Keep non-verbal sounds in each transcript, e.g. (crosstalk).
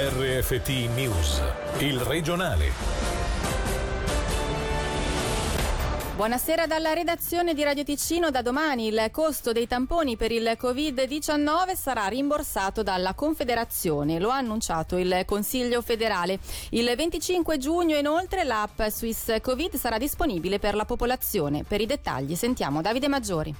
RFT News, il regionale. Buonasera dalla redazione di Radio Ticino. Da domani il costo dei tamponi per il Covid-19 sarà rimborsato dalla Confederazione. Lo ha annunciato il Consiglio federale. Il 25 giugno inoltre l'app Swiss Covid sarà disponibile per la popolazione. Per i dettagli sentiamo Davide Maggiori.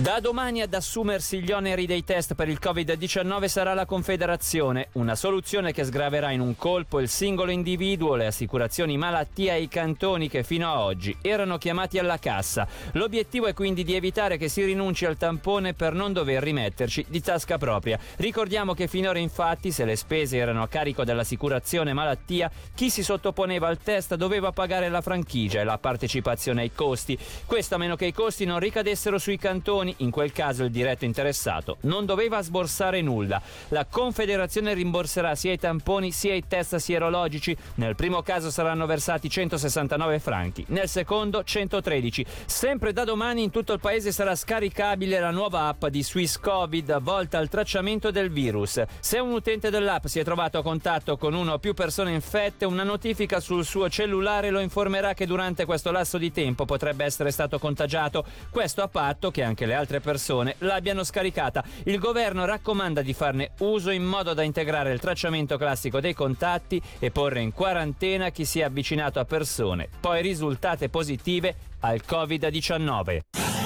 Da domani ad assumersi gli oneri dei test per il Covid-19 sarà la Confederazione, una soluzione che sgraverà in un colpo il singolo individuo, le assicurazioni malattia e i cantoni che fino a oggi erano chiamati alla cassa. L'obiettivo è quindi di evitare che si rinunci al tampone per non dover rimetterci di tasca propria. Ricordiamo che finora infatti se le spese erano a carico dell'assicurazione malattia, chi si sottoponeva al test doveva pagare la franchigia e la partecipazione ai costi. Questo a meno che i costi non ricadessero sui cantoni in quel caso il diretto interessato non doveva sborsare nulla. La Confederazione rimborserà sia i tamponi sia i test sierologici. Nel primo caso saranno versati 169 franchi, nel secondo 113. Sempre da domani in tutto il paese sarà scaricabile la nuova app di Swiss Covid volta al tracciamento del virus. Se un utente dell'app si è trovato a contatto con una o più persone infette, una notifica sul suo cellulare lo informerà che durante questo lasso di tempo potrebbe essere stato contagiato. Questo a patto che anche le altre persone l'abbiano scaricata. Il governo raccomanda di farne uso in modo da integrare il tracciamento classico dei contatti e porre in quarantena chi si è avvicinato a persone poi risultate positive al Covid-19.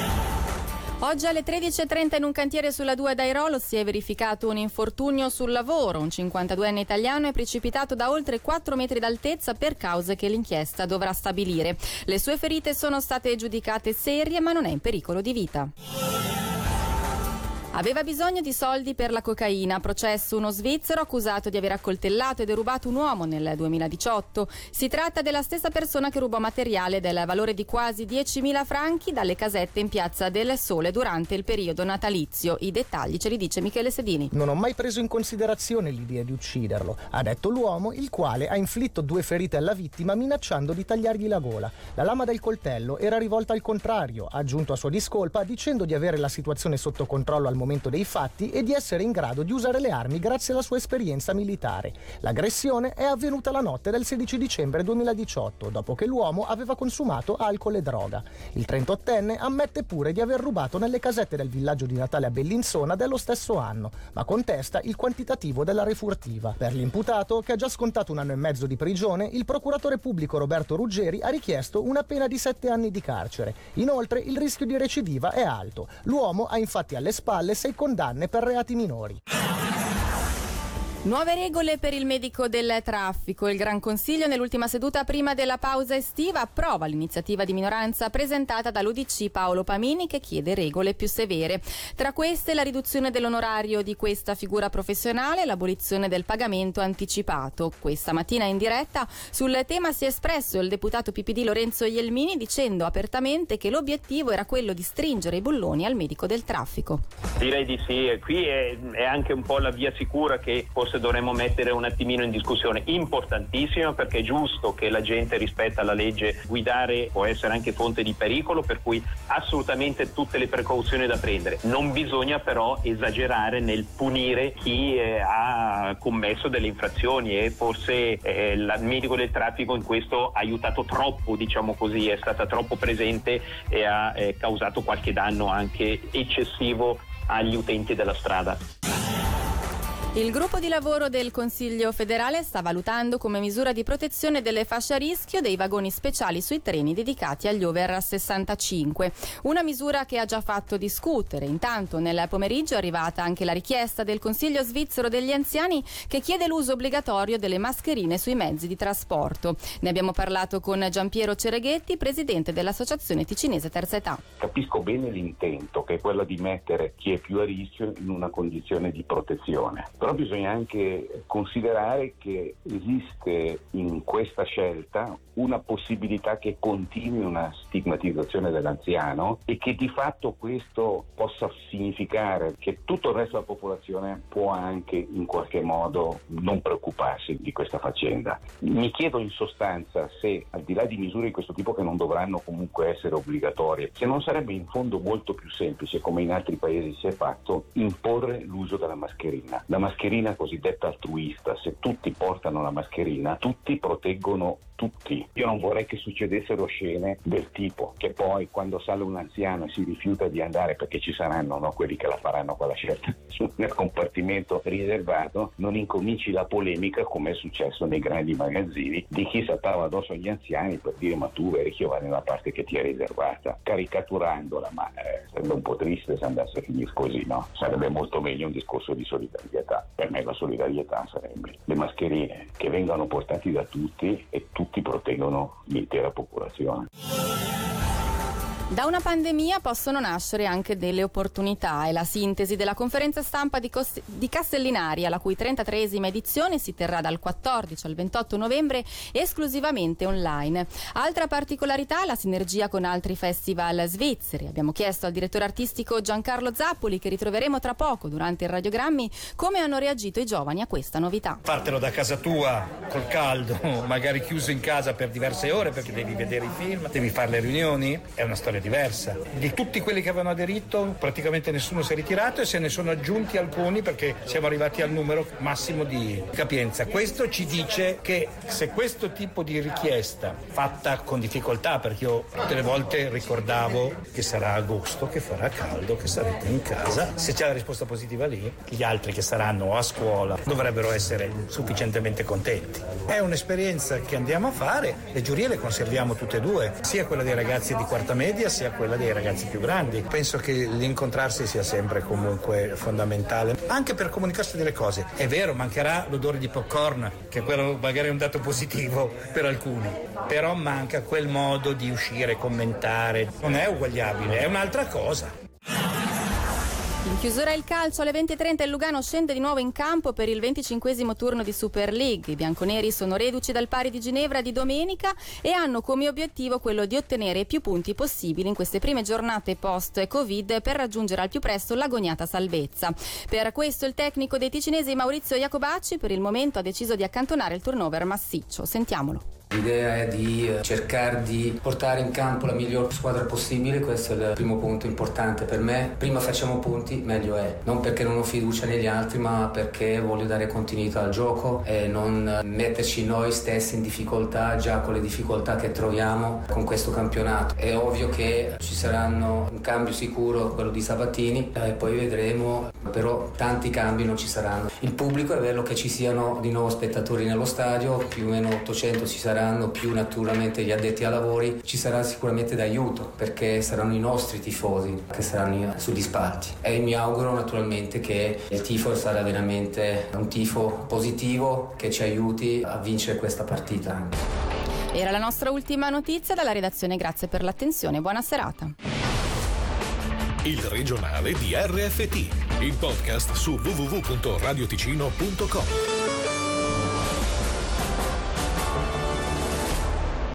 Oggi alle 13.30 in un cantiere sulla 2 d'Airolo si è verificato un infortunio sul lavoro. Un 52enne italiano è precipitato da oltre 4 metri d'altezza per cause che l'inchiesta dovrà stabilire. Le sue ferite sono state giudicate serie ma non è in pericolo di vita. Aveva bisogno di soldi per la cocaina. Processo uno svizzero accusato di aver accoltellato e derubato un uomo nel 2018. Si tratta della stessa persona che rubò materiale del valore di quasi 10.000 franchi dalle casette in Piazza del Sole durante il periodo natalizio. I dettagli ce li dice Michele Sedini. Non ho mai preso in considerazione l'idea di ucciderlo, ha detto l'uomo, il quale ha inflitto due ferite alla vittima minacciando di tagliargli la gola. La lama del coltello era rivolta al contrario, ha aggiunto a sua discolpa dicendo di avere la situazione sotto controllo al momento dei fatti e di essere in grado di usare le armi grazie alla sua esperienza militare. L'aggressione è avvenuta la notte del 16 dicembre 2018, dopo che l'uomo aveva consumato alcol e droga. Il 38enne ammette pure di aver rubato nelle casette del villaggio di Natale a Bellinzona dello stesso anno, ma contesta il quantitativo della refurtiva. Per l'imputato, che ha già scontato un anno e mezzo di prigione, il procuratore pubblico Roberto Ruggeri ha richiesto una pena di 7 anni di carcere. Inoltre, il rischio di recidiva è alto. L'uomo ha infatti alle spalle 6 condanne per reati minori. Nuove regole per il medico del traffico. Il Gran Consiglio nell'ultima seduta prima della pausa estiva approva l'iniziativa di minoranza presentata dall'UDC Paolo Pamini che chiede regole più severe. Tra queste la riduzione dell'onorario di questa figura professionale e l'abolizione del pagamento anticipato. Questa mattina in diretta sul tema si è espresso il deputato PPD Lorenzo Ielmini dicendo apertamente che l'obiettivo era quello di stringere i bulloni al medico del traffico. Direi di sì, qui è, è anche un po' la via sicura che forse dovremmo mettere un attimino in discussione, importantissima perché è giusto che la gente rispetta la legge, guidare può essere anche fonte di pericolo, per cui assolutamente tutte le precauzioni da prendere. Non bisogna però esagerare nel punire chi eh, ha commesso delle infrazioni e forse eh, il medico del traffico in questo ha aiutato troppo, diciamo così, è stata troppo presente e ha eh, causato qualche danno anche eccessivo agli utenti della strada. Il gruppo di lavoro del Consiglio federale sta valutando come misura di protezione delle fasce a rischio dei vagoni speciali sui treni dedicati agli over 65. Una misura che ha già fatto discutere. Intanto nel pomeriggio è arrivata anche la richiesta del Consiglio svizzero degli anziani che chiede l'uso obbligatorio delle mascherine sui mezzi di trasporto. Ne abbiamo parlato con Giampiero Cereghetti, presidente dell'Associazione Ticinese Terza Età. Capisco bene l'intento che è quello di mettere chi è più a rischio in una condizione di protezione però bisogna anche considerare che esiste in questa scelta una possibilità che continui una stigmatizzazione dell'anziano e che di fatto questo possa significare che tutto il resto della popolazione può anche in qualche modo non preoccuparsi di questa faccenda. Mi chiedo in sostanza se al di là di misure di questo tipo che non dovranno comunque essere obbligatorie, se non sarebbe in fondo molto più semplice, come in altri paesi si è fatto, imporre l'uso della mascherina. La mascherina mascherina cosiddetta altruista, se tutti portano la mascherina, tutti proteggono tutti. Io non vorrei che succedessero scene del tipo che poi quando sale un anziano e si rifiuta di andare perché ci saranno no, quelli che la faranno quella scelta (laughs) nel compartimento riservato, non incominci la polemica come è successo nei grandi magazzini di chi saltava addosso agli anziani per dire ma tu vecchio vai nella parte che ti è riservata, caricaturandola, ma eh, sarebbe un po' triste se andasse a finire così, no? Sarebbe molto meglio un discorso di solidarietà. Per me la solidarietà sarebbe le mascherine che vengano portate da tutti e tutti tutti proteggono l'intera popolazione. Da una pandemia possono nascere anche delle opportunità. È la sintesi della conferenza stampa di, Cos- di Castellinaria, la cui 33esima edizione si terrà dal 14 al 28 novembre esclusivamente online. Altra particolarità, la sinergia con altri festival svizzeri. Abbiamo chiesto al direttore artistico Giancarlo Zappoli, che ritroveremo tra poco durante il radiogrammi, come hanno reagito i giovani a questa novità. Partelo da casa tua, col caldo, (laughs) magari chiuso in casa per diverse ore perché devi vedere i film, devi fare le riunioni, è una storia diversa. Di tutti quelli che avevano aderito, praticamente nessuno si è ritirato e se ne sono aggiunti alcuni perché siamo arrivati al numero massimo di capienza. Questo ci dice che se questo tipo di richiesta, fatta con difficoltà, perché io tutte le volte ricordavo che sarà agosto, che farà caldo, che sarete in casa, se c'è la risposta positiva lì, gli altri che saranno a scuola dovrebbero essere sufficientemente contenti. È un'esperienza che andiamo a fare, le giurie le conserviamo tutte e due, sia quella dei ragazzi di quarta media sia quella dei ragazzi più grandi. Penso che l'incontrarsi sia sempre comunque fondamentale, anche per comunicarsi delle cose. È vero, mancherà l'odore di popcorn, che quello magari è un dato positivo per alcuni, però manca quel modo di uscire, commentare. Non è uguagliabile, è un'altra cosa. Chiusura il calcio alle 20.30 il Lugano scende di nuovo in campo per il 25 turno di Super League. I bianconeri sono reduci dal pari di Ginevra di domenica e hanno come obiettivo quello di ottenere più punti possibili in queste prime giornate post-Covid per raggiungere al più presto l'agoniata salvezza. Per questo il tecnico dei ticinesi Maurizio Iacobacci per il momento ha deciso di accantonare il turnover massiccio. Sentiamolo. L'idea è di eh, cercare di portare in campo la miglior squadra possibile, questo è il primo punto importante per me. Prima facciamo punti, meglio è. Non perché non ho fiducia negli altri, ma perché voglio dare continuità al gioco e non metterci noi stessi in difficoltà già con le difficoltà che troviamo con questo campionato. È ovvio che ci saranno un cambio sicuro, quello di Sabatini, e poi vedremo, però tanti cambi non ci saranno. Il pubblico è bello che ci siano di nuovo spettatori nello stadio, più o meno 800 ci saranno saranno più naturalmente gli addetti ai lavori, ci sarà sicuramente d'aiuto perché saranno i nostri tifosi che saranno sugli spalti e mi auguro naturalmente che il tifo sarà veramente un tifo positivo che ci aiuti a vincere questa partita. Era la nostra ultima notizia dalla redazione, grazie per l'attenzione, buona serata. Il regionale di RFT, il podcast su www.radioticino.com.